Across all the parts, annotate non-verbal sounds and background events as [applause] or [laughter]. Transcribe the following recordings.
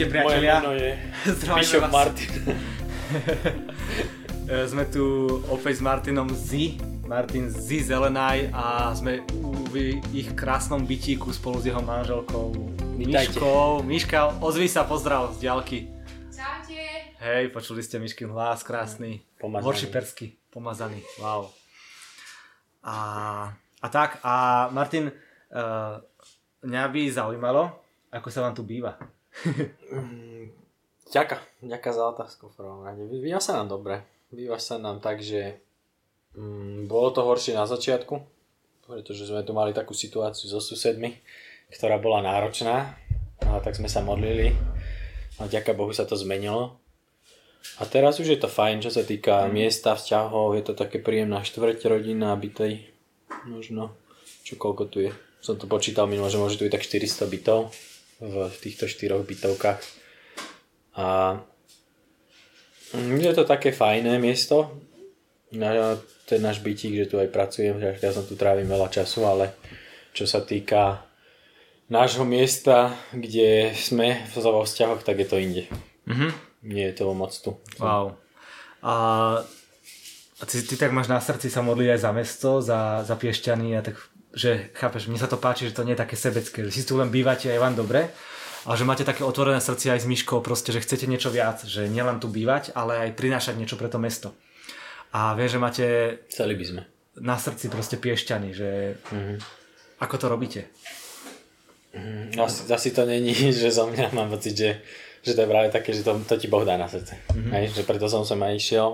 Ahojte priatelia. Moje meno je [laughs] Bishop vás. Martin. [laughs] E, Sme tu opäť s Martinom Z, Martin Z Zelenaj a sme v ich krásnom bytíku spolu s jeho manželkou Vítajte. Miškou. Miška, ozvi sa, pozdrav z ďalky. Čaute. Hej, počuli ste Miškin hlas, krásny. Pomazaný. Horšipersky, pomazaný, wow. A, a tak, a Martin, uh, mňa by zaujímalo, ako sa vám tu býva. [laughs] Ďaká, ďaká za otázku v prvom rade. Býva sa nám dobre. Býva sa nám tak, že mm, bolo to horšie na začiatku, pretože sme tu mali takú situáciu so susedmi, ktorá bola náročná. A tak sme sa modlili a ďaká Bohu sa to zmenilo. A teraz už je to fajn, čo sa týka miesta, vzťahov, je to také príjemná štvrť rodina, bytej, možno, čo koľko tu je. Som to počítal minulo, že môže tu byť tak 400 bytov v týchto štyroch bytovkách. A mm, je to také fajné miesto. Na ten náš bytík, že tu aj pracujem, že ja som tu trávim veľa času, ale čo sa týka nášho miesta, kde sme vo vzťahoch, tak je to inde. Mhm. Nie je to moc tu. Wow. A, a ty, ty tak máš na srdci sa modliť aj za mesto, za, za Piešťany a tak, že chápeš, mne sa to páči, že to nie je také sebecké, že si tu len bývate a je vám dobre, ale že máte také otvorené srdci aj s Myškou, proste, že chcete niečo viac, že nielen tu bývať, ale aj prinášať niečo pre to mesto. A viem, že máte Chceli by sme. na srdci proste Piešťany, že Mhm. ako to robíte? Asi, asi to není, [laughs] že zo mňa mám pocit, že, že to je práve také, že to, to ti Boh dá na srdce. Mm-hmm. Hej, že preto som sem aj išiel.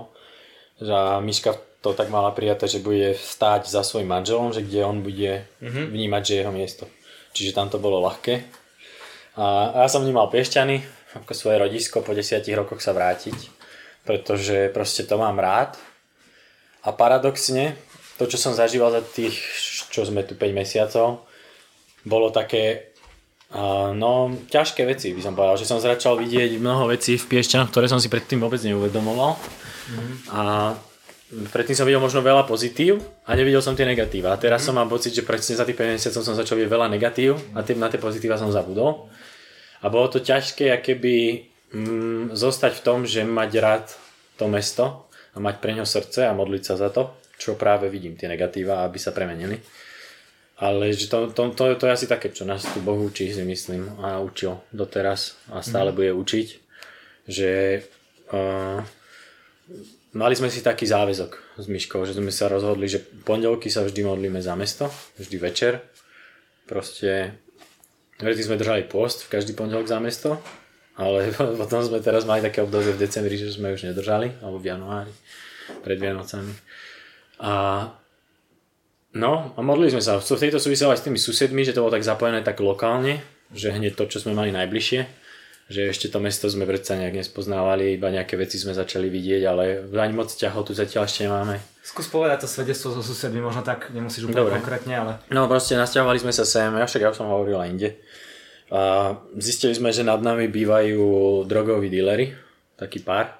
Že Miška to tak mala prijaté, že bude stáť za svojim manželom, že kde on bude mm-hmm. vnímať, že je jeho miesto. Čiže tam to bolo ľahké. A, ja som vnímal Piešťany ako svoje rodisko po desiatich rokoch sa vrátiť, pretože proste to mám rád. A paradoxne, to čo som zažíval za tých, čo sme tu 5 mesiacov, bolo také no, ťažké veci, by som povedal, že som začal vidieť mnoho vecí v Piešťanoch, ktoré som si predtým vôbec neuvedomoval. Mm-hmm. A predtým som videl možno veľa pozitív a nevidel som tie negatíva. A teraz mm-hmm. som mám pocit, že presne za tých 5 mesiacov som začal vidieť veľa negatív a tie, na tie pozitíva som zabudol. A bolo to ťažké, keby mm, zostať v tom, že mať rád to mesto a mať pre ňo srdce a modliť sa za to, čo práve vidím, tie negatíva, aby sa premenili. Ale že to, to, to, to je asi také, čo nás tu Boh učí, si myslím, a učil doteraz a stále bude učiť, že uh, mali sme si taký záväzok s Myškou, že sme sa rozhodli, že pondelky sa vždy modlíme za mesto, vždy večer. Proste, predtým sme držali post v každý pondelok za mesto, ale [laughs] potom sme teraz mali také obdobie v decembri, že sme už nedržali, alebo v januári, pred Vianocami. A No a modlili sme sa. V tejto súviselo aj s tými susedmi, že to bolo tak zapojené tak lokálne, že hneď to, čo sme mali najbližšie, že ešte to mesto sme predsa nejak nespoznávali, iba nejaké veci sme začali vidieť, ale ani moc ťahov tu zatiaľ ešte nemáme. Skús povedať to svedectvo so susedmi, možno tak nemusíš úplne Dobre. konkrétne, ale... No proste nasťahovali sme sa sem, ja však ja som hovoril aj inde. A zistili sme, že nad nami bývajú drogoví dílery, taký pár.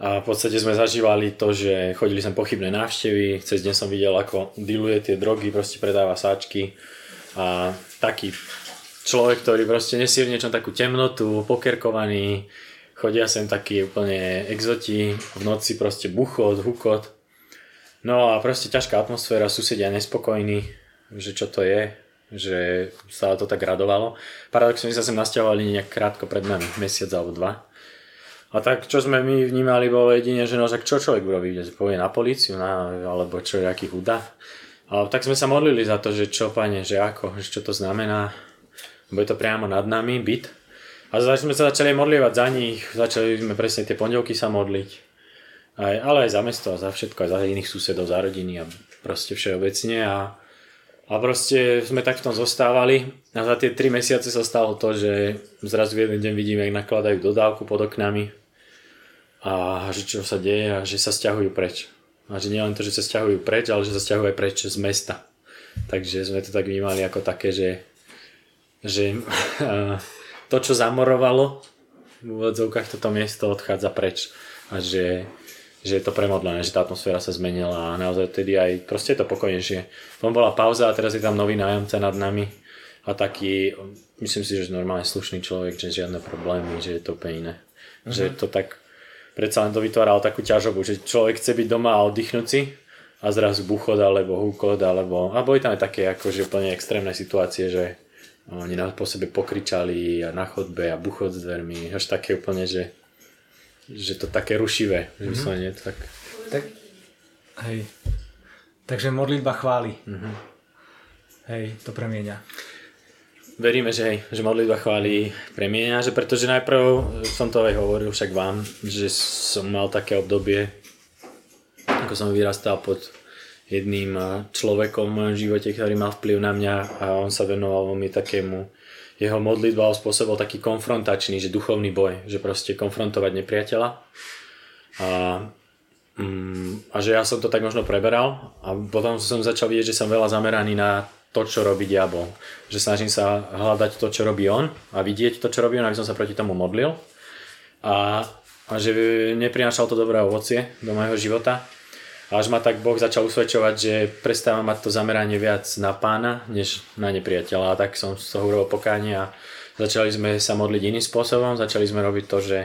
A v podstate sme zažívali to, že chodili sem pochybné návštevy, cez deň som videl, ako dealuje tie drogy, proste predáva sáčky. A taký človek, ktorý proste nesie v niečom takú temnotu, pokerkovaný, chodia sem takí úplne exoti, v noci proste buchot, hukot. No a proste ťažká atmosféra, susedia nespokojní, že čo to je, že sa to tak radovalo. Paradoxne sa sem nasťahovali nejak krátko pred nami, mesiac alebo dva. A tak čo sme my vnímali bolo jedine, že no tak čo človek urobí, že povie na políciu, na, alebo čo, aký huda. Ale tak sme sa modlili za to, že čo pane, že ako, že čo to znamená. Bude to priamo nad nami, byt. A sme sa začali modlievať za nich, začali sme presne tie pondelky sa modliť. Aj, ale aj za mesto, za všetko, aj za iných susedov, za rodiny a proste všeobecne. A, a proste sme tak v tom zostávali a za tie 3 mesiace sa stalo to, že zrazu v jeden deň vidíme, jak nakladajú dodávku pod oknami a že čo sa deje a že sa stiahujú preč. A že nielen to, že sa stiahujú preč, ale že sa stiahujú aj preč z mesta. Takže sme to tak vnímali ako také, že, že [laughs] to, čo zamorovalo v úvodzovkách toto miesto odchádza preč. A že, že je to premodlené, že tá atmosféra sa zmenila a naozaj tedy aj proste je to pokojnejšie. Potom bola pauza a teraz je tam nový nájomca nad nami a taký, myslím si, že normálne slušný človek, že žiadne problémy, že je to úplne iné. Uh-huh. Že to tak, predsa len to vytváralo takú ťažobu, že človek chce byť doma a oddychnúť si a zrazu buchod alebo húkod alebo, a boli tam aj také akože úplne extrémne situácie, že oni na po sebe pokričali a na chodbe a buchod s dvermi, až také úplne, že, že to také rušivé, mm-hmm. že nie tak... tak... Hej. Takže modlitba chváli. Mm-hmm. Hej, to premieňa. Veríme, že hej, že modlitba chváli premieňa, že pretože najprv som to aj hovoril však vám, že som mal také obdobie, ako som vyrastal pod jedným človekom v mojom živote, ktorý mal vplyv na mňa a on sa venoval veľmi takému jeho modlitba spôsobil taký konfrontačný, že duchovný boj, že proste konfrontovať nepriateľa. A, mm, a že ja som to tak možno preberal a potom som začal vidieť, že som veľa zameraný na to, čo robí diabol. Že snažím sa hľadať to, čo robí on a vidieť to, čo robí on, aby som sa proti tomu modlil. A, a že neprinášal to dobré ovocie do môjho života. Až ma tak Boh začal usvedčovať, že prestávam mať to zameranie viac na pána, než na nepriateľa. A tak som z toho urobil pokánie a začali sme sa modliť iným spôsobom. Začali sme robiť to, že,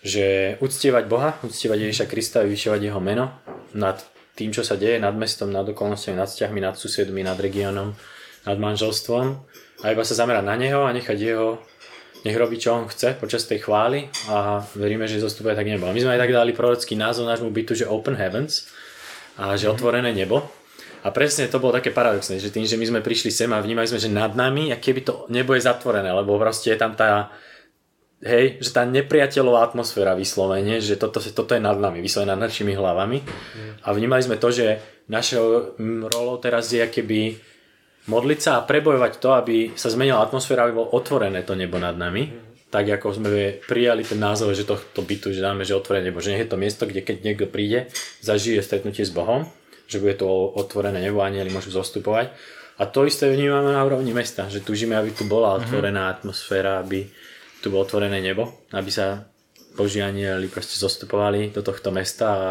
že uctievať Boha, uctievať Ježiša Krista a vyšovať jeho meno nad tým, čo sa deje nad mestom, nad okolnostiami, nad vzťahmi, nad susedmi, nad regiónom, nad manželstvom a iba sa zamerať na neho a nechať jeho nech robí čo on chce počas tej chvály a veríme, že zostupuje tak nebo. My sme aj tak dali prorocký názov nášmu bytu, že Open Heavens a že mhm. otvorené nebo. A presne to bolo také paradoxné, že tým, že my sme prišli sem a vnímali sme, že nad nami, a keby to nebo je zatvorené, lebo proste je tam tá hej, že tá nepriateľová atmosféra vyslovene, že toto, toto je nad nami, vyslovene nad našimi hlavami. A vnímali sme to, že našou rolou teraz je keby modliť sa a prebojovať to, aby sa zmenila atmosféra, aby bolo otvorené to nebo nad nami. Tak ako sme prijali ten názov, že to, to bytu, že dáme, že otvorené nebo, že nie je to miesto, kde keď niekto príde, zažije stretnutie s Bohom, že bude to otvorené nebo, anieli môžu zostupovať. A to isté vnímame na úrovni mesta, že tužíme, aby tu bola otvorená atmosféra, aby, tu bolo otvorené nebo, aby sa Boží anieli proste zostupovali do tohto mesta a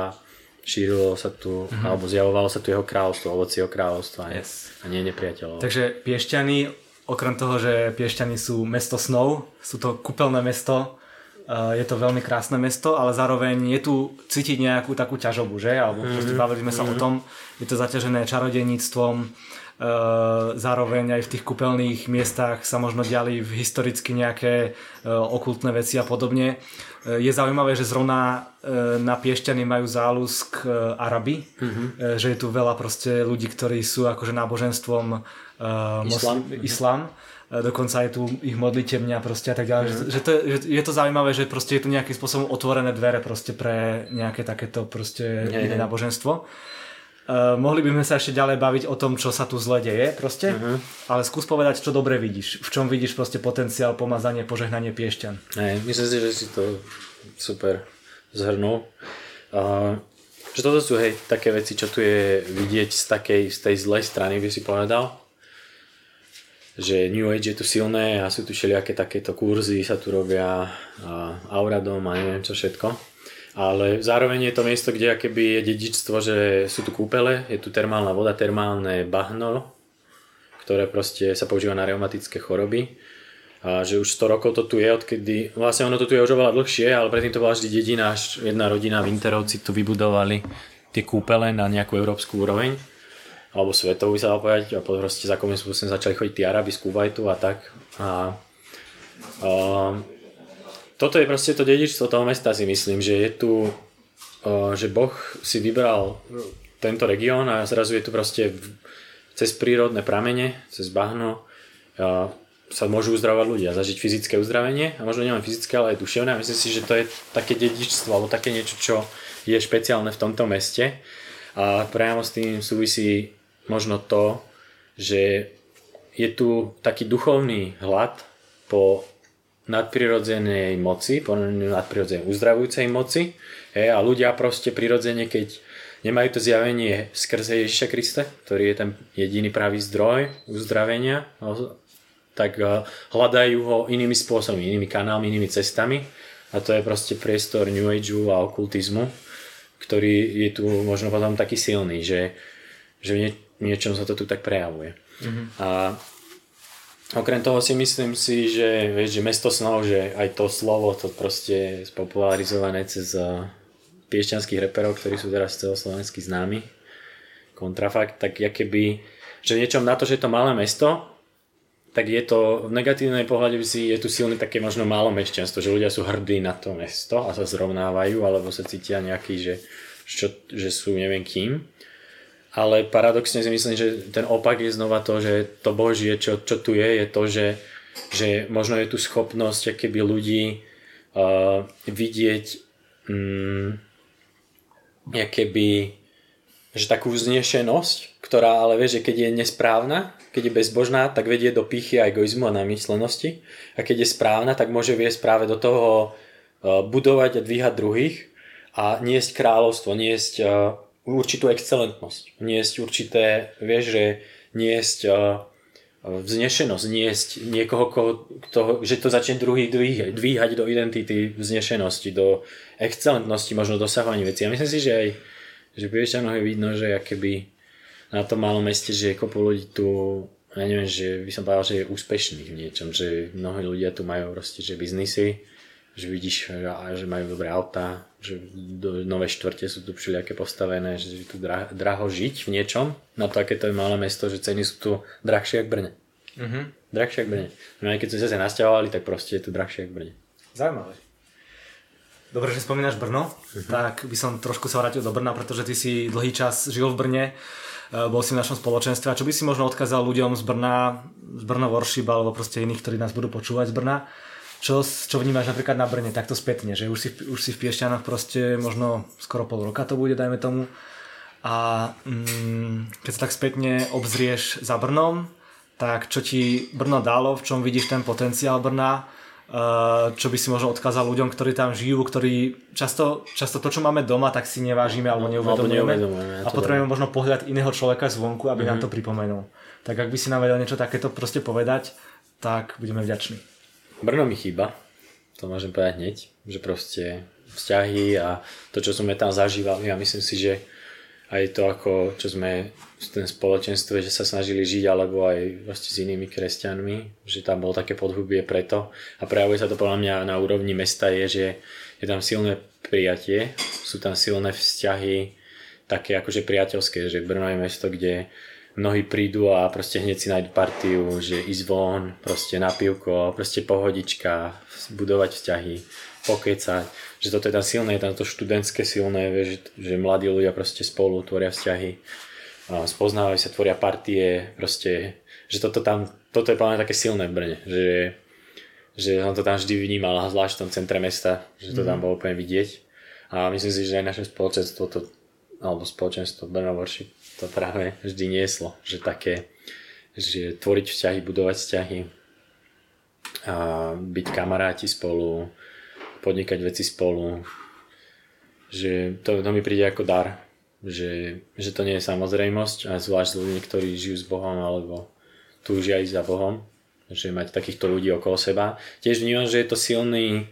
šírilo sa tu, mm-hmm. alebo zjavovalo sa tu jeho kráľovstvo, ovoci jeho kráľovstva yes. a nie nepriateľov. Takže Piešťany, okrem toho, že Piešťany sú mesto snov, sú to kúpeľné mesto, je to veľmi krásne mesto, ale zároveň je tu cítiť nejakú takú ťažobu, že? Alebo mm-hmm. proste bavili sme sa mm-hmm. o tom, je to zaťažené čarodeníctvom, Eh, zároveň aj v tých kúpeľných miestach sa možno diali historicky nejaké eh, okultné veci a podobne. Eh, je zaujímavé, že zrovna na Piešťany majú záľusk Araby, mm-hmm. že je tu veľa proste ľudí, ktorí sú akože náboženstvom Islam. Islám dokonca je tu ich modlitebňa proste a tak ďalej. Mm. Že, to že je to zaujímavé, že proste je tu nejakým spôsobom otvorené dvere proste pre nejaké takéto proste iné náboženstvo. Uh, mohli by sme sa ešte ďalej baviť o tom, čo sa tu zle deje proste, uh-huh. ale skús povedať, čo dobre vidíš. V čom vidíš proste potenciál, pomazanie, požehnanie piešťan. Ne, myslím si, že si to super zhrnul. Uh, že toto sú hej, také veci, čo tu je vidieť z, takej, z tej zlej strany, by si povedal. Že New Age je tu silné a sú tu všelijaké takéto kurzy, sa tu robia uh, auradom a neviem čo všetko ale zároveň je to miesto, kde akéby je dedičstvo, že sú tu kúpele, je tu termálna voda, termálne bahno, ktoré proste sa používa na reumatické choroby. A že už 100 rokov to tu je, odkedy, vlastne ono to tu je už oveľa dlhšie, ale predtým to bola vždy dedina, až jedna rodina Winterovci tu vybudovali tie kúpele na nejakú európsku úroveň alebo svetovú sa dá povedať a proste za začali chodiť tí Arabi z Kuwaitu a tak a, a toto je proste to dedičstvo toho mesta si myslím, že je tu, že Boh si vybral tento región a zrazu je tu proste cez prírodné pramene, cez bahno sa môžu uzdravovať ľudia, zažiť fyzické uzdravenie a možno nielen fyzické, ale aj duševné. A myslím si, že to je také dedičstvo alebo také niečo, čo je špeciálne v tomto meste. A priamo s tým súvisí možno to, že je tu taký duchovný hlad po nadprirodzenej moci, nadprirodzenej uzdravujúcej moci hej, a ľudia proste prirodzene, keď nemajú to zjavenie skrze Ježiša Krista, ktorý je ten jediný pravý zdroj uzdravenia, no, tak eh, hľadajú ho inými spôsobmi, inými kanálmi, inými cestami a to je proste priestor New Ageu a okultizmu, ktorý je tu možno potom taký silný, že, že v niečom sa to tu tak prejavuje. Mm-hmm. A Okrem toho si myslím si, že, vieš, že mesto snov, že aj to slovo, to proste je spopularizované cez uh, piešťanských reperov, ktorí sú teraz celoslovensky známi. Kontrafakt, tak ja keby, že niečom na to, že je to malé mesto, tak je to v negatívnej pohľade si je tu silné také možno málo mešťanstvo, že ľudia sú hrdí na to mesto a sa zrovnávajú, alebo sa cítia nejaký, že, čo, že sú neviem kým ale paradoxne si myslím, že ten opak je znova to, že to Božie, čo, čo tu je, je to, že, že možno je tu schopnosť keby ľudí uh, vidieť um, keby, že takú vznešenosť, ktorá ale vie, že keď je nesprávna, keď je bezbožná, tak vedie do pichy a egoizmu a namyslenosti. A keď je správna, tak môže viesť práve do toho uh, budovať a dvíhať druhých a niesť kráľovstvo, niesť uh, určitú excelentnosť, niesť určité, vieš, že niesť uh, vznešenosť, niesť niekoho, koho, kto, že to začne druhý dvíhať, dvíhať do identity vznešenosti, do excelentnosti, možno dosahovaní veci. A myslím si, že aj že Piešťanoch je vidno, že keby na tom malom meste, že je kopu ľudí tu, ja neviem, že by som povedal, že je úspešných v niečom, že mnohí ľudia tu majú proste, že biznisy, že vidíš, že majú dobré autá, že do nové štvrte sú tu všelijaké postavené, že je tu drah, draho žiť v niečom, na to, aké to je malé mesto, že ceny sú tu drahšie ako Brne. Mm-hmm. Drahšie ako Brne. No aj keď sme sa nasťahovali, tak proste je tu drahšie ako Brne. Zaujímavé. Dobre, že spomínaš Brno, mm-hmm. tak by som trošku sa vrátil do Brna, pretože ty si dlhý čas žil v Brne, e, bol si v našom spoločenstve a čo by si možno odkázal ľuďom z Brna, z Brno Worship alebo proste iných, ktorí nás budú počúvať z Brna, čo, čo vnímaš napríklad na Brne takto spätne, že už si, už si v Piešťanoch proste možno skoro pol roka to bude, dajme tomu. A mm, keď sa tak spätne obzrieš za Brnom, tak čo ti Brno dalo, v čom vidíš ten potenciál Brna, uh, čo by si možno odkázal ľuďom, ktorí tam žijú, ktorí často, často to, čo máme doma, tak si nevážime alebo neuvedomujeme. a potrebujeme možno pohľad iného človeka zvonku, aby mm-hmm. nám to mhm. pripomenul. Tak ak by si nám vedel niečo takéto proste povedať, tak budeme vďační. Brno mi chýba, to môžem povedať hneď, že proste vzťahy a to, čo sme tam zažívali a myslím si, že aj to, ako, čo sme v tom spoločenstve, že sa snažili žiť, alebo aj vlastne s inými kresťanmi, že tam bolo také podhubie preto. A prejavuje sa to podľa mňa na úrovni mesta je, že je tam silné prijatie, sú tam silné vzťahy, také akože priateľské, že Brno je mesto, kde mnohí prídu a proste hneď si nájdu partiu, že ísť von, proste na pivko, proste pohodička, budovať vzťahy, pokecať, že toto je tam silné, je tam to študentské silné, vieš, že, že mladí ľudia proste spolu tvoria vzťahy, spoznávajú sa, tvoria partie, proste, že toto tam, toto je plne také silné v Brne, že, že som to tam vždy vnímal, zvlášť v tom centre mesta, že to mm. tam mhm. bolo úplne vidieť a myslím si, že aj naše spoločenstvo to, alebo spoločenstvo Worship to práve vždy nieslo, že také, že tvoriť vzťahy, budovať vzťahy, a byť kamaráti spolu, podnikať veci spolu, že to, to mi príde ako dar, že, že to nie je samozrejmosť a zvlášť ľudí, ktorí žijú s Bohom alebo túžia ísť za Bohom, že mať takýchto ľudí okolo seba. Tiež vnímam, že je to silný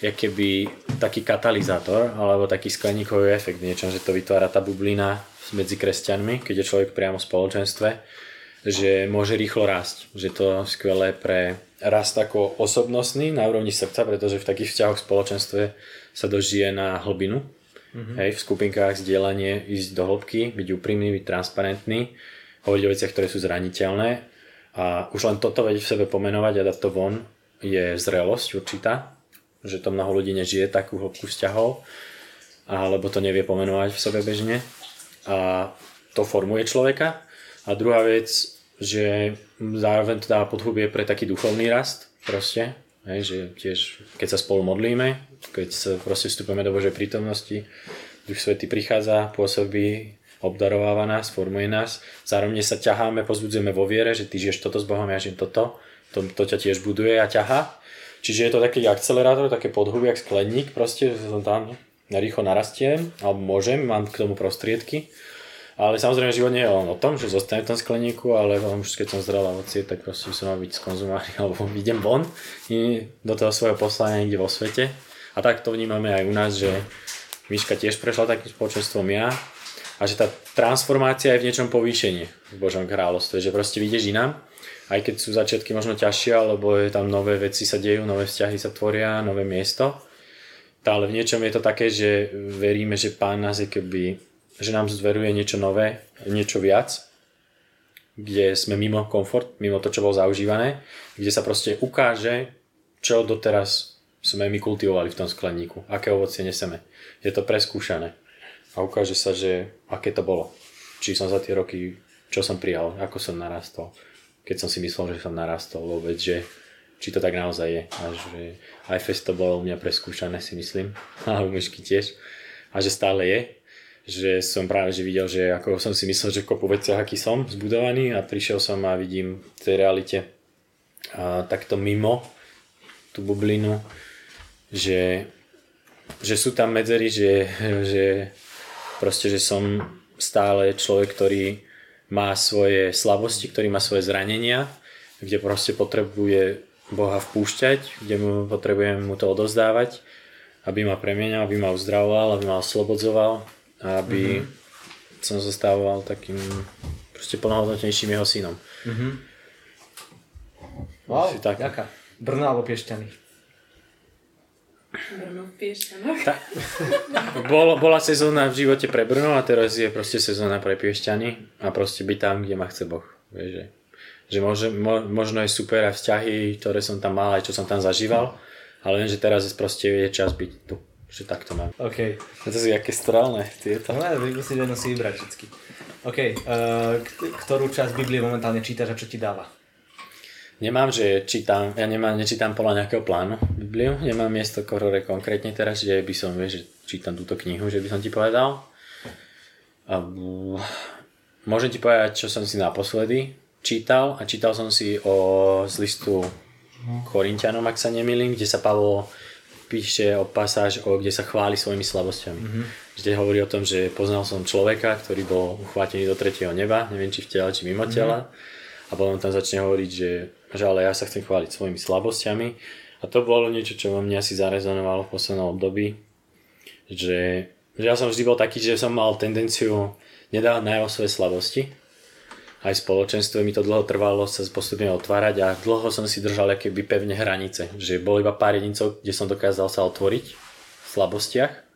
keby taký katalizátor alebo taký skleníkový efekt niečo, že to vytvára tá bublina medzi kresťanmi, keď je človek priamo v spoločenstve, že môže rýchlo rásť. Že to je skvelé pre rast ako osobnostný na úrovni srdca, pretože v takých vzťahoch v spoločenstve sa dožije na hlbinu. Mm-hmm. Hej, v skupinkách zdieľanie, ísť do hĺbky, byť úprimný, byť transparentný, hovoriť o veciach, ktoré sú zraniteľné a už len toto vedieť v sebe pomenovať a dať to von je zrelosť určitá, že to mnoho ľudí nežije takú hĺbku vzťahov alebo to nevie pomenovať v sebe bežne a to formuje človeka. A druhá vec, že zároveň to dá podhubie pre taký duchovný rast proste, hej, že tiež keď sa spolu modlíme, keď sa proste vstupujeme do Božej prítomnosti, Duch Svety prichádza, pôsobí, obdarováva nás, formuje nás, zároveň sa ťaháme, pozbudzujeme vo viere, že ty žiješ toto s Bohom, ja žijem toto, to, to ťa tiež buduje a ťaha. Čiže je to taký akcelerátor, také podhubie, jak skleník, proste som tam rýchlo narastiem, alebo môžem, mám k tomu prostriedky. Ale samozrejme život nie je len o tom, že zostanem v tom skleníku, ale už keď som zrel ovocie, tak proste som mal byť skonzumovaný, [laughs] alebo idem von do toho svojho poslania niekde vo svete. A tak to vnímame aj u nás, že Miška tiež prešla takým spoločenstvom ja a že tá transformácia je v niečom povýšenie v Božom kráľovstve, že proste vyjdeš inám aj keď sú začiatky možno ťažšie, alebo je tam nové veci sa dejú, nové vzťahy sa tvoria, nové miesto. Ale v niečom je to také, že veríme, že Pán nás je keby, že nám zveruje niečo nové, niečo viac, kde sme mimo komfort, mimo to, čo bolo zaužívané, kde sa proste ukáže, čo doteraz sme my kultivovali v tom skleníku, aké ovocie neseme. Je to preskúšané a ukáže sa, že aké to bolo. Či som za tie roky, čo som prijal, ako som narastol keď som si myslel, že som narastol vôbec, že či to tak naozaj je. A že aj fest to bolo u mňa preskúšané si myslím, [laughs] a u myšky tiež. A že stále je. Že som práve že videl, že ako som si myslel, že kopu veciach aký som zbudovaný a prišiel som a vidím v tej realite a takto mimo tú bublinu, že, že sú tam medzery, že, že proste, že som stále človek, ktorý má svoje slabosti, ktorý má svoje zranenia, kde proste potrebuje Boha vpúšťať, kde mu potrebujem mu to odozdávať, aby ma premienal, aby ma uzdravoval, aby ma oslobodzoval aby mm-hmm. som zostával takým proste plnohodnotnejším jeho synom. Mm-hmm. Wow, tak. ďaká. Brno alebo Piešťany? Brno Piešťanoch. Ta, bol, bola sezóna v živote pre Brno a teraz je proste sezóna pre Piešťany a proste byť tam, kde ma chce Boh. Vieš, že, že môže, mo, možno je super a vzťahy, ktoré som tam mal aj čo som tam zažíval, ale viem, že teraz je proste je čas byť tu. Že tak to mám. OK. To sú aké strelné tieto. No, musíš jedno si vybrať vždy. OK. Uh, ktorú časť Biblie momentálne čítaš a čo ti dáva? Nemám, že čítam, ja nemám, nečítam podľa nejakého plánu Bibliu, nemám miesto ktoré konkrétne teraz, že by som, vieš, že čítam túto knihu, že by som ti povedal. A, môžem ti povedať, čo som si naposledy čítal a čítal som si o, z listu Korintianom, ak sa nemýlim, kde sa Pavol píše o pasáž, o, kde sa chváli svojimi slabosťami. Mm-hmm. Kde hovorí o tom, že poznal som človeka, ktorý bol uchvátený do tretieho neba, neviem či v tele, či mimo tela. Mm-hmm. A potom tam začne hovoriť, že že ale ja sa chcem chváliť svojimi slabosťami a to bolo niečo, čo vo mne asi zarezonovalo v poslednom období, že, že ja som vždy bol taký, že som mal tendenciu nedávať najavo svoje slabosti. Aj spoločenstvo mi to dlho trvalo sa postupne otvárať a dlho som si držal keby pevne hranice. Že bolo iba pár jedincov, kde som dokázal sa otvoriť v slabostiach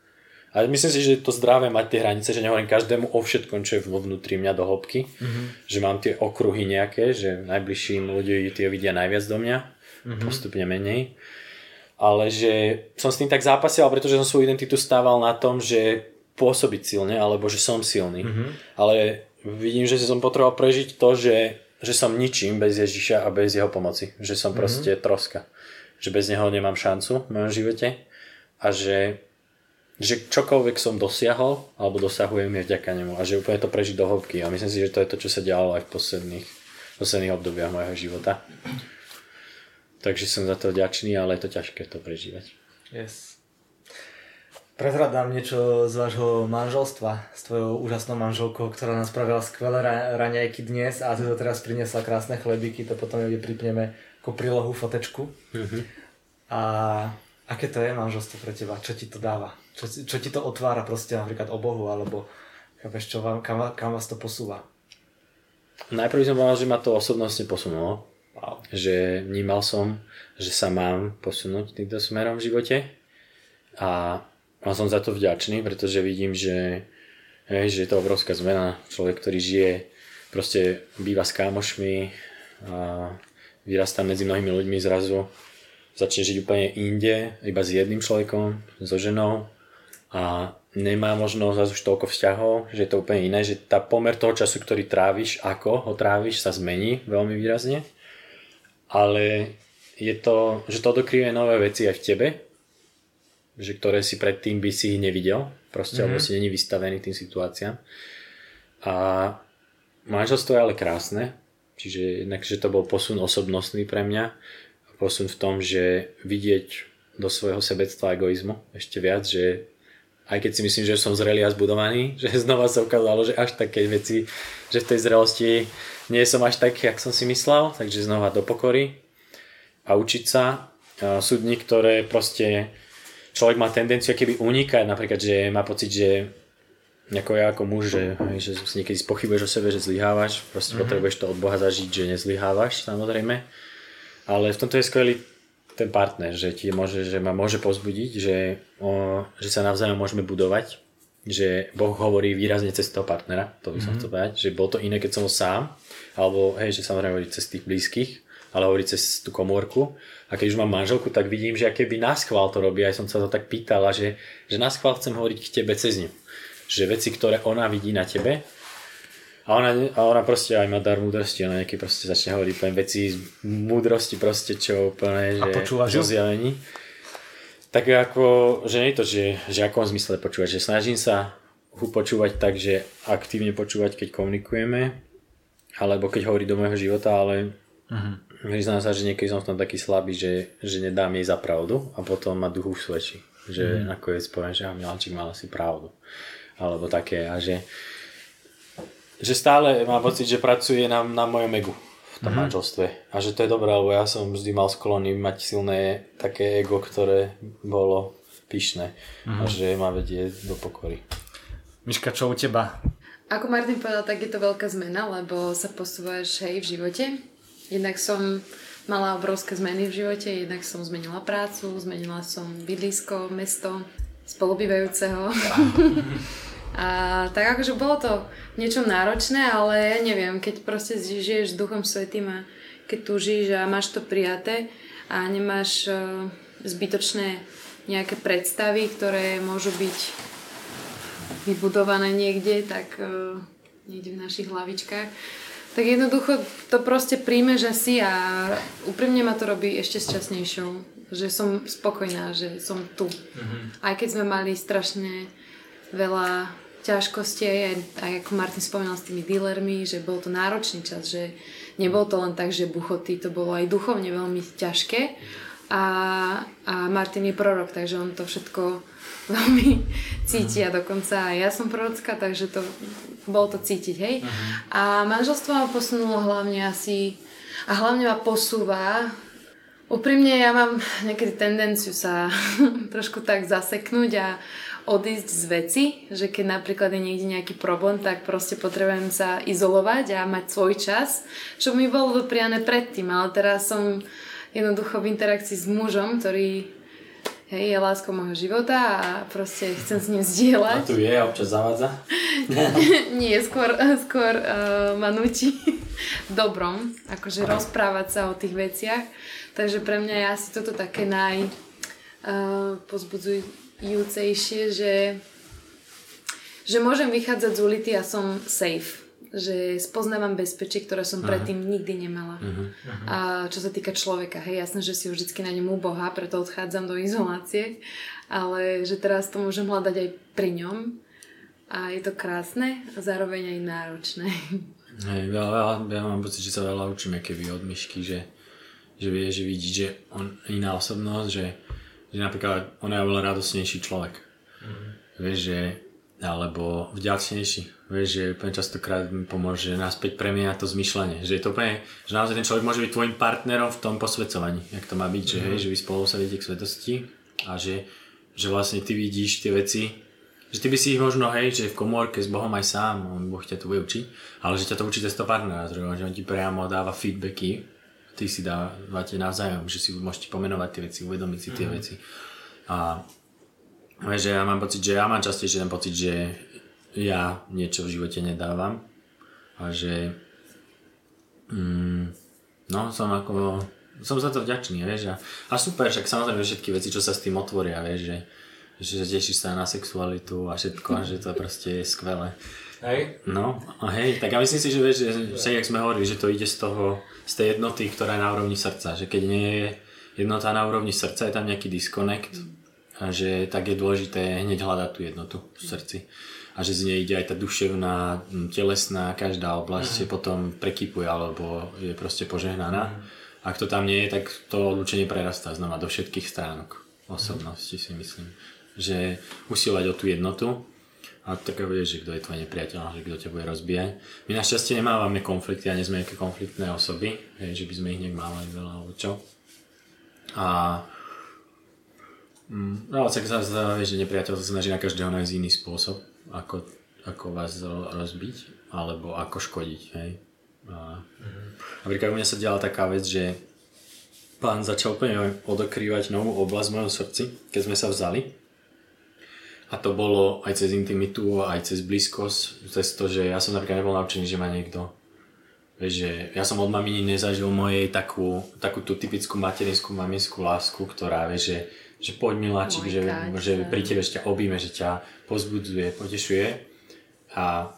ale myslím si, že je to zdravé mať tie hranice, že nehovorím každému o všetkom, čo je vo vnútri mňa do hĺbky. Mm-hmm. Že mám tie okruhy nejaké, že najbližším ľudí tie vidia najviac do mňa, mm-hmm. postupne menej. Ale že som s tým tak zápasil, pretože som svoju identitu stával na tom, že pôsobiť silne, alebo že som silný. Mm-hmm. Ale vidím, že som potreboval prežiť to, že, že som ničím bez Ježiša a bez jeho pomoci. Že som mm-hmm. proste troska. Že bez neho nemám šancu v mojom živote. A že že čokoľvek som dosiahol, alebo dosahujem je vďaka nemu a že úplne to prežiť do hĺbky a myslím si, že to je to, čo sa dialo aj v posledných, posledných obdobiach mojho života. Takže som za to vďačný, ale je to ťažké to prežívať. Yes. Prezradám niečo z vášho manželstva, s tvojou úžasnou manželkou, ktorá nám spravila skvelé raňajky dnes a ty to teraz priniesla krásne chlebíky, to potom ju pripneme ako prílohu fotečku. Mm-hmm. A aké to je manželstvo pre teba? Čo ti to dáva? Čo, čo ti to otvára proste napríklad o Bohu, alebo chápeš, čo vám, kam, kam vás to posúva? Najprv som povedal, že ma to osobnostne posunulo. Wow. Že vnímal som, že sa mám posunúť týmto smerom v živote a mal som za to vďačný, pretože vidím, že, hej, že je to obrovská zmena. Človek, ktorý žije, proste býva s kámošmi a vyrastá medzi mnohými ľuďmi zrazu začne žiť úplne inde, iba s jedným človekom, so ženou a nemá možno zase už toľko vzťahov, že je to úplne iné, že tá pomer toho času, ktorý tráviš, ako ho tráviš, sa zmení veľmi výrazne. Ale je to, že to odokryje nové veci aj v tebe, že ktoré si predtým by si nevidel, proste, mm-hmm. alebo si není vystavený tým situáciám. A manželstvo je ale krásne, čiže jednak, že to bol posun osobnostný pre mňa, posun v tom, že vidieť do svojho sebectva a egoizmu ešte viac, že aj keď si myslím, že som zrelý a zbudovaný, [laughs] že znova sa ukázalo, že až také veci, že v tej zrelosti nie som až tak, jak som si myslel, takže znova do pokory a učiť sa. Sú dni, ktoré proste človek má tendenciu keby unikať, napríklad, že má pocit, že ako ja ako muž, že, že si niekedy spochybuješ o sebe, že zlyhávaš, proste mm-hmm. potrebuješ to od Boha zažiť, že nezlyhávaš samozrejme, ale v tomto je skvelý ten partner, že ti môže, že ma môže pozbudiť, že, o, že sa navzájom môžeme budovať, že Boh hovorí výrazne cez toho partnera, to by som mm-hmm. chcel povedať, že bol to iné, keď som sám, alebo hej, že samozrejme hovorí cez tých blízkych, ale hovorí cez tú komórku. A keď už mám manželku, tak vidím, že aké by nás chvál to robí. Aj som sa to tak pýtala, že, že nás chvál chcem hovoriť k tebe cez ňu že veci, ktoré ona vidí na tebe a ona, a ona proste aj má dar múdrosti, ona nejaký proste začne hovoriť poviem veci z múdrosti proste, čo úplne, že počúvaš zjavení. Tak ako, že nie je to, že, že akom zmysle počúvať, že snažím sa ho počúvať tak, že aktívne počúvať, keď komunikujeme, alebo keď hovorí do môjho života, ale uh-huh. priznám sa, že niekedy som v tom taký slabý, že, že nedám jej za pravdu a potom ma duchu svedčí. Že uh-huh. nakoniec poviem, že Milančík mal asi pravdu alebo také a že, že stále mám pocit, že pracuje na, na mojom egu v tom mm-hmm. manželstve a že to je dobré, lebo ja som vždy mal sklony mať silné také ego, ktoré bolo pyšné mm-hmm. a že ma vedie do pokory. Miška, čo u teba? Ako Martin povedal, tak je to veľká zmena, lebo sa posúvaš hej v živote. Jednak som mala obrovské zmeny v živote, jednak som zmenila prácu, zmenila som bydlisko, mesto, spolubývajúceho. [laughs] A tak akože bolo to niečo náročné, ale ja neviem, keď proste žiješ s Duchom Svetým a keď tu žiješ a máš to prijaté a nemáš uh, zbytočné nejaké predstavy, ktoré môžu byť vybudované niekde, tak uh, niekde v našich hlavičkách, tak jednoducho to proste príjmeš asi a úprimne ma to robí ešte šťastnejšou, že som spokojná, že som tu. Mm-hmm. Aj keď sme mali strašne veľa ťažkosti, aj, aj ako Martin spomínal s tými dealermi, že bol to náročný čas, že nebol to len tak, že buchoty, to bolo aj duchovne veľmi ťažké a, a Martin je prorok, takže on to všetko [laughs] veľmi cíti a dokonca aj ja som prorocká, takže to bolo to cítiť, hej. Uh-huh. A manželstvo ma posunulo hlavne asi a hlavne ma posúva Úprimne ja mám [laughs] niekedy tendenciu sa [laughs] trošku tak zaseknúť a odísť z veci, že keď napríklad je niekde nejaký problém, tak proste potrebujem sa izolovať a mať svoj čas, čo mi bolo dopriané predtým, ale teraz som jednoducho v interakcii s mužom, ktorý hej, je láskou môjho života a proste chcem s ním zdieľať. A tu je, občas zavádza? [laughs] Nie, skôr, skôr uh, ma nutí v [laughs] dobrom, akože rozprávať sa o tých veciach. Takže pre mňa je asi toto také naj uh, pozbudzuj, júcejšie, že, že môžem vychádzať z ulity a som safe že spoznávam bezpečie, ktoré som uh-huh. predtým nikdy nemala. Uh-huh. A čo sa týka človeka, hej, jasné, že si ho vždy nájdem u Boha, preto odchádzam do izolácie, ale že teraz to môžem hľadať aj pri ňom a je to krásne a zároveň aj náročné. Hej, veľa, ja mám pocit, že sa veľa učíme keby od myšky, že, že vie, že vidí, že on iná osobnosť, že že napríklad on je oveľa radosnejší človek. Mm. Vieš, že alebo vďačnejší. Vieš, že úplne častokrát mi pomôže naspäť premiať to zmyšľanie. Že je to úplne, že naozaj ten človek môže byť tvojim partnerom v tom posvedcovaní. Jak to má byť, mm. že, hej, že vy spolu sa vidíte k svetosti a že, že vlastne ty vidíš tie veci, že ty by si ich možno, hej, že v komórke s Bohom aj sám, on Boh ťa to bude učiť, ale že ťa to učí cez to partnera, že on ti priamo dáva feedbacky ty si dávate navzájom, že si môžete pomenovať tie veci, uvedomiť si tie mm. veci. A že ja mám pocit, že ja mám častejšie ten pocit, že ja niečo v živote nedávam a že mm, no som ako som za to vďačný, vieš, a, a super, však samozrejme všetky veci, čo sa s tým otvoria, vieš, že, že tešíš sa na sexualitu a všetko a že to proste je skvelé. Hej. No, a hej, tak ja myslím si, že vieš, že, jak sme hovorili, že to ide z toho, z tej jednoty, ktorá je na úrovni srdca, že keď nie je jednota na úrovni srdca, je tam nejaký disconnect a že tak je dôležité hneď hľadať tú jednotu v srdci a že z nej ide aj tá duševná, telesná, každá oblasť mm. potom prekypuje alebo je proste požehnaná. Mm. Ak to tam nie je, tak to odlučenie prerastá znova do všetkých stránok osobnosti si myslím. Že usilovať o tú jednotu a tak vieš, že kto je tvoj nepriateľ, že kto ťa bude rozbíjať. My našťastie nemávame konflikty a nie sme nejaké konfliktné osoby, hej, že by sme ich nejak mali veľa alebo čo. A mm, no, tak sa zdá, že nepriateľ sa snaží na každého nájsť iný spôsob, ako, ako vás rozbiť, alebo ako škodiť, hej. A, napríklad u mňa sa diala taká vec, že pán začal úplne odokrývať novú oblasť v mojom srdci, keď sme sa vzali. A to bolo aj cez intimitu, aj cez blízkosť, cez to, že ja som napríklad nebol naučený, že ma niekto že ja som od maminy nezažil mojej takú, takú tú typickú materinskú maminskú lásku, ktorá vie, že, že poď miláčik, že, že pri tebe ťa obíme, že ťa pozbudzuje, potešuje. A,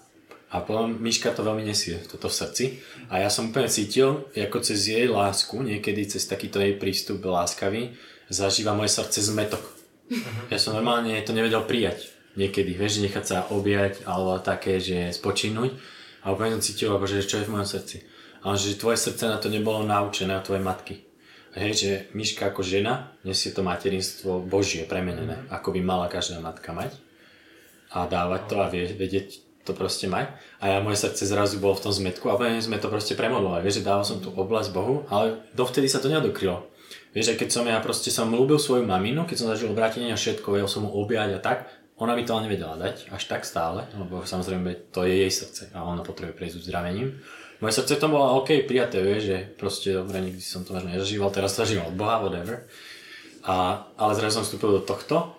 a potom Miška to veľmi nesie, toto v srdci. A ja som úplne cítil, ako cez jej lásku, niekedy cez takýto jej prístup láskavý, zažíva moje srdce zmetok. Uh-huh. Ja som normálne to nevedel prijať niekedy, vieš, nechať sa objať alebo také, že spočinúť a úplne som cítil, že čo je v mojom srdci. Ale že tvoje srdce na to nebolo naučené a tvoje matky. Hej, že Miška ako žena nesie to materinstvo Božie premenené, mm. ako by mala každá matka mať. A dávať to a vedieť to proste mať. A ja moje srdce zrazu bolo v tom zmetku a úplne sme to proste premodlovali. Vieš, že dával som tú oblasť Bohu, ale dovtedy sa to neodokrylo. Vieš, že keď som ja proste som ľúbil svoju maminu, keď som zažil obrátenie a všetko, vedel som mu objať a tak, ona by to ale nevedela dať až tak stále, lebo samozrejme to je jej srdce a ona potrebuje prejsť uzdravením. Moje srdce to bolo OK, prijaté, vie, že proste dobre, nikdy som to možno nezažíval, teraz to zažívam od Boha, whatever. A, ale zrazu som vstúpil do tohto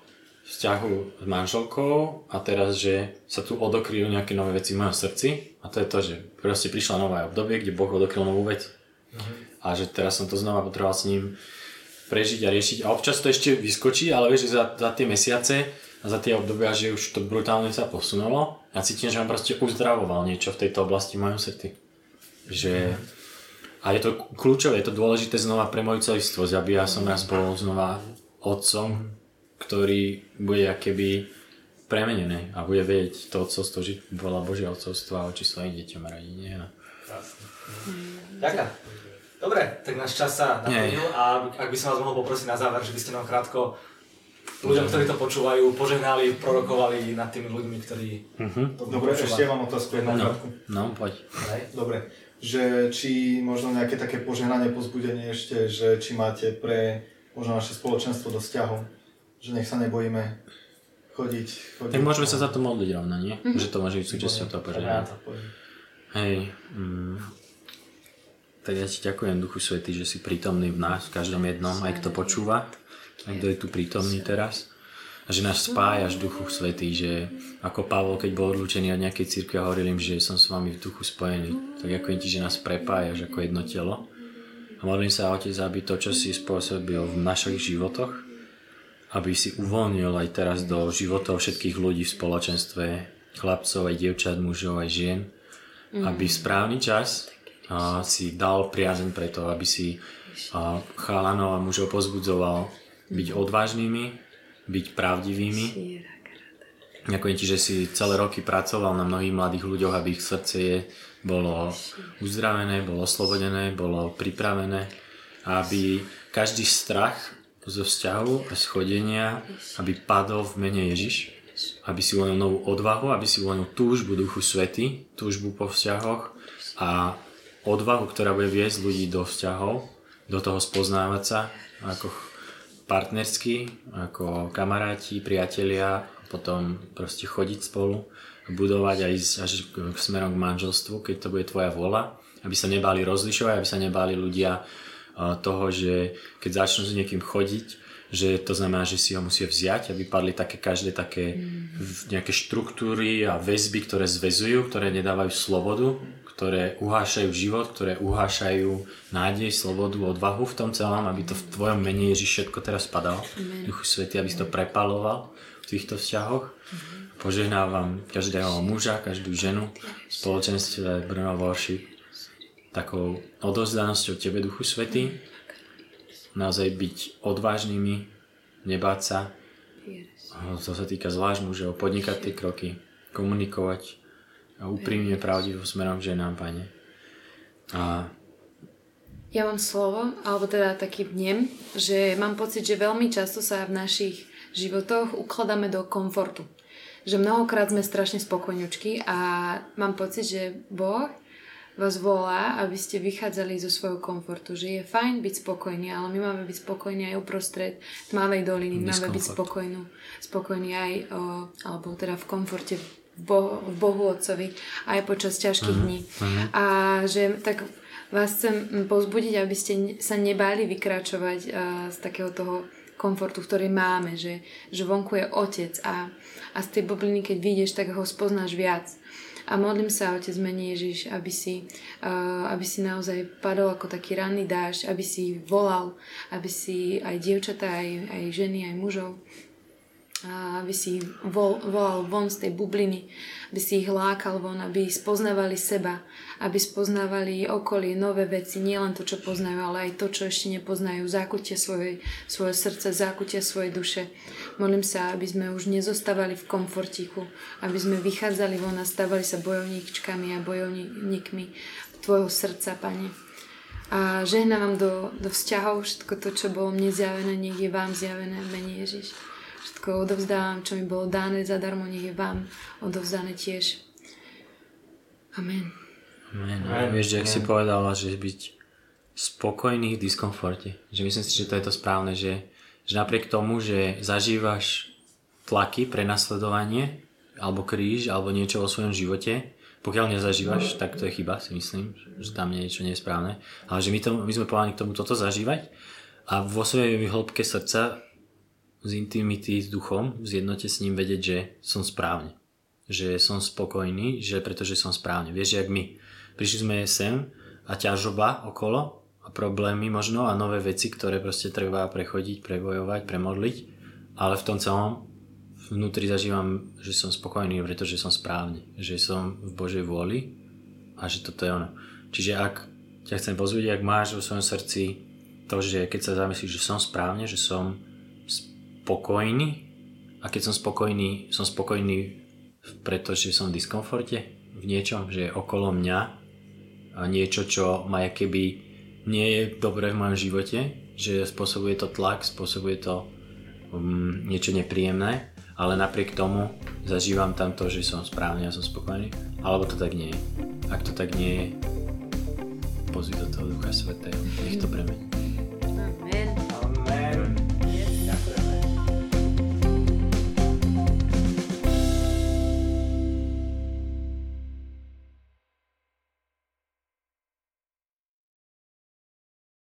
vzťahu s manželkou a teraz, že sa tu odokryjú nejaké nové veci v mojom srdci a to je to, že proste prišla nové obdobie, kde Boh odokryl novú vec. Uh-huh. A že teraz som to znova potreboval s ním prežiť a riešiť. A občas to ešte vyskočí, ale vieš, že za, za tie mesiace a za tie obdobia, že už to brutálne sa posunulo a cítim, že on proste uzdravoval niečo v tejto oblasti v mojom srdci. Že... A je to kľúčové, je to dôležité znova pre moju celistvosť, aby ja som raz bol znova otcom, ktorý bude keby premenený a bude vedieť to otcovstvo, že bola Božia otcovstvo a oči svojim deťom a rodine. A... Ďakujem. Dobre, tak náš čas sa naplnil a ak by som vás mohol poprosiť na záver, že by ste nám krátko ľuďom, ktorí to počúvajú, požehnali, prorokovali nad tými ľuďmi, ktorí uh-huh. to Dobre, počúvajú. ešte ja mám otázku jednu no, no, poď. Dobre, že či možno nejaké také požehnanie, pozbudenie ešte, že či máte pre možno naše spoločenstvo do vzťahov, že nech sa nebojíme chodiť. chodiť tak môžeme sa za to modliť rovno, nie? Mm-hmm. Že to môže byť súčasťou toho požehnania. Hej, mm, tak ja ti ďakujem, Duchu Svetý, že si prítomný v nás, v každom jednom, aj kto počúva a kto je tu prítomný teraz. A že nás spájaš Duchu Svetý, že ako Pavol, keď bol odlúčený od nejakej cirkvi a hovoril im, že som s vami v duchu spojený, tak ďakujem ti, že nás prepájaš ako jedno telo. A modlím sa, Otec, aby to, čo si spôsobil v našich životoch, aby si uvoľnil aj teraz do životov všetkých ľudí v spoločenstve, chlapcov, aj dievčat, mužov, aj žien, aby v správny čas a, si dal priazeň preto, aby si a, chalanov a mužov pozbudzoval byť odvážnymi, byť pravdivými. Ďakujem ti, že si celé roky pracoval na mnohých mladých ľuďoch, aby ich srdce je, bolo uzdravené, bolo oslobodené, bolo pripravené, aby každý strach zo vzťahu a schodenia, aby padol v mene Ježiš, aby si uvolnil novú odvahu, aby si uvolnil túžbu Duchu Svety, túžbu po vzťahoch a odvahu, ktorá bude viesť ľudí do vzťahov, do toho spoznávať sa, ako partnerský, ako kamaráti, priatelia, potom proste chodiť spolu, budovať aj až k smerom k manželstvu, keď to bude tvoja vola, aby sa nebali rozlišovať, aby sa nebali ľudia toho, že keď začnú s niekým chodiť, že to znamená, že si ho musia vziať, aby padli také každé také nejaké štruktúry a väzby, ktoré zväzujú, ktoré nedávajú slobodu, ktoré uhášajú život, ktoré uhášajú nádej, slobodu, odvahu v tom celom, aby to v tvojom mene Ježiš všetko teraz padalo. Duchu Svety, aby si to prepaloval v týchto vzťahoch. Požehnávam každého muža, každú ženu v spoločenstve Brno Worship takou odozdanosťou Tebe, Duchu Svety. Naozaj byť odvážnymi, nebáť sa, to sa týka zvlášť mužov, podnikať tie kroky, komunikovať, a úprimne pravdivo smerom k ženám, Pane. A ja mám slovo, alebo teda taký vnem, že mám pocit, že veľmi často sa v našich životoch ukladáme do komfortu. Že mnohokrát sme strašne spokojňučky a mám pocit, že Boh vás volá, aby ste vychádzali zo svojho komfortu. Že je fajn byť spokojný, ale my máme byť spokojní aj uprostred tmavej doliny. Máme byť spokojní, spokojní aj, o, alebo teda v komforte Bohu, v Bohu Otcovi aj počas ťažkých dní. A že tak vás chcem pozbudiť, aby ste sa nebáli vykračovať uh, z takého toho komfortu, ktorý máme, že, že vonku je Otec a, a z tej bubliny, keď vyjdeš, tak ho spoznáš viac. A modlím sa, Otec, mení Ježiš, aby si, uh, aby si naozaj padol ako taký ranný dážď, aby si volal, aby si aj dievčatá, aj, aj ženy, aj mužov aby si vol, volal von z tej bubliny, aby si ich lákal von, aby spoznávali seba, aby spoznávali okolie, nové veci, nielen to, čo poznajú, ale aj to, čo ešte nepoznajú, zákutie svoje, svoje srdce, zákutie svojej duše. Modlím sa, aby sme už nezostávali v komfortiku, aby sme vychádzali von a stávali sa bojovníčkami a bojovníkmi Tvojho srdca, Pane. A žehnám vám do, do vzťahov všetko to, čo bolo mne zjavené, je vám zjavené, mene Ježiš všetko odovzdávam, čo mi bolo dané zadarmo, nech je vám odovzdané tiež. Amen. Amen. Amen. Vieš, že ak si povedala, že byť spokojný v diskomforte. Že myslím si, že to je to správne, že, že napriek tomu, že zažívaš tlaky, pre nasledovanie, alebo kríž, alebo niečo vo svojom živote, pokiaľ nezažívaš, tak to je chyba, si myslím, že tam niečo nie je správne. Ale že my, to, my sme povedali k tomu toto zažívať a vo svojej hĺbke srdca z intimity s duchom, v zjednote s ním vedieť, že som správne. Že som spokojný, že pretože som správne. Vieš, jak my. Prišli sme sem a ťažoba okolo a problémy možno a nové veci, ktoré proste treba prechodiť, prebojovať, premodliť. Ale v tom celom vnútri zažívam, že som spokojný, pretože som správne. Že som v Božej vôli a že toto je ono. Čiže ak ťa chcem pozvať, ak máš vo svojom srdci to, že keď sa zamyslíš, že som správne, že som spokojný? A keď som spokojný, som spokojný pretože som v diskomforte? V niečom, že je okolo mňa? Niečo, čo ma keby nie je dobré v mojom živote, že spôsobuje to tlak, spôsobuje to um, niečo nepríjemné, ale napriek tomu zažívam tam to, že som správny a som spokojný, alebo to tak nie je. Ak to tak nie je, pozvi do toho Ducha Svetého, nech to premení.